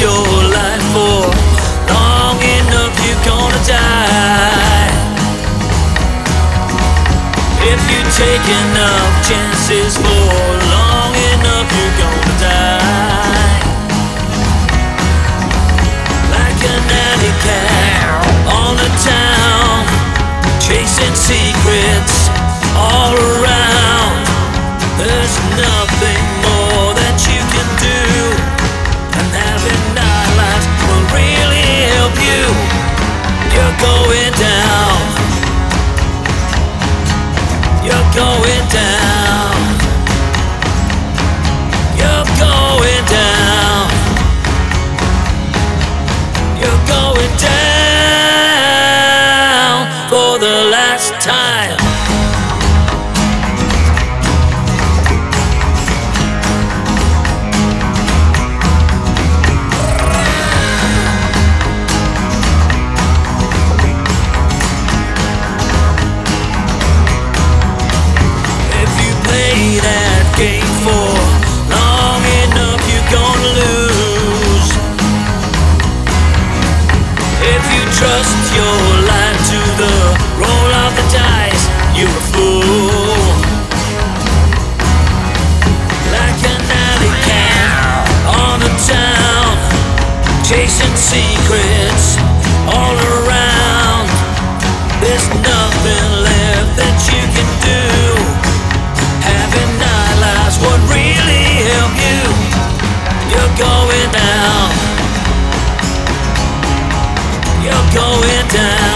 your life for long enough you're gonna die. If you take enough chances for going down. You're going down. You're going down. You're going down for the last time. Trust your life to the roll of the dice, you're a fool. Like an alley cat on the town, chasing secrets down.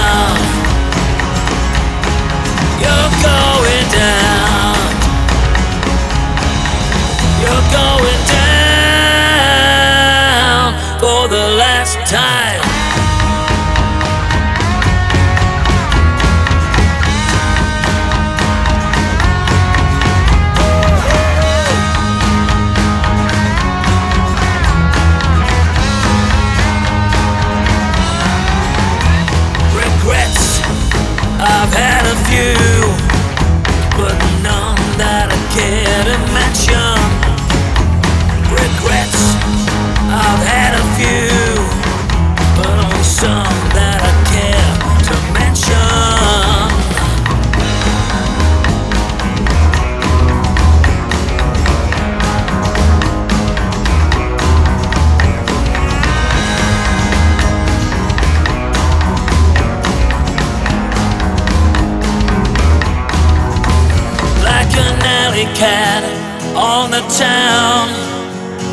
Cat on the town,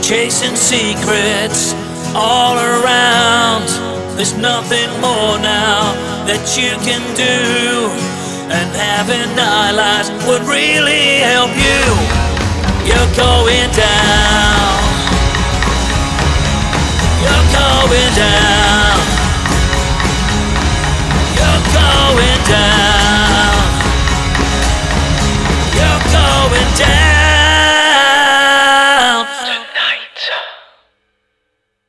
chasing secrets all around. There's nothing more now that you can do, and having nightlights would really help you. You're going down. You're going down.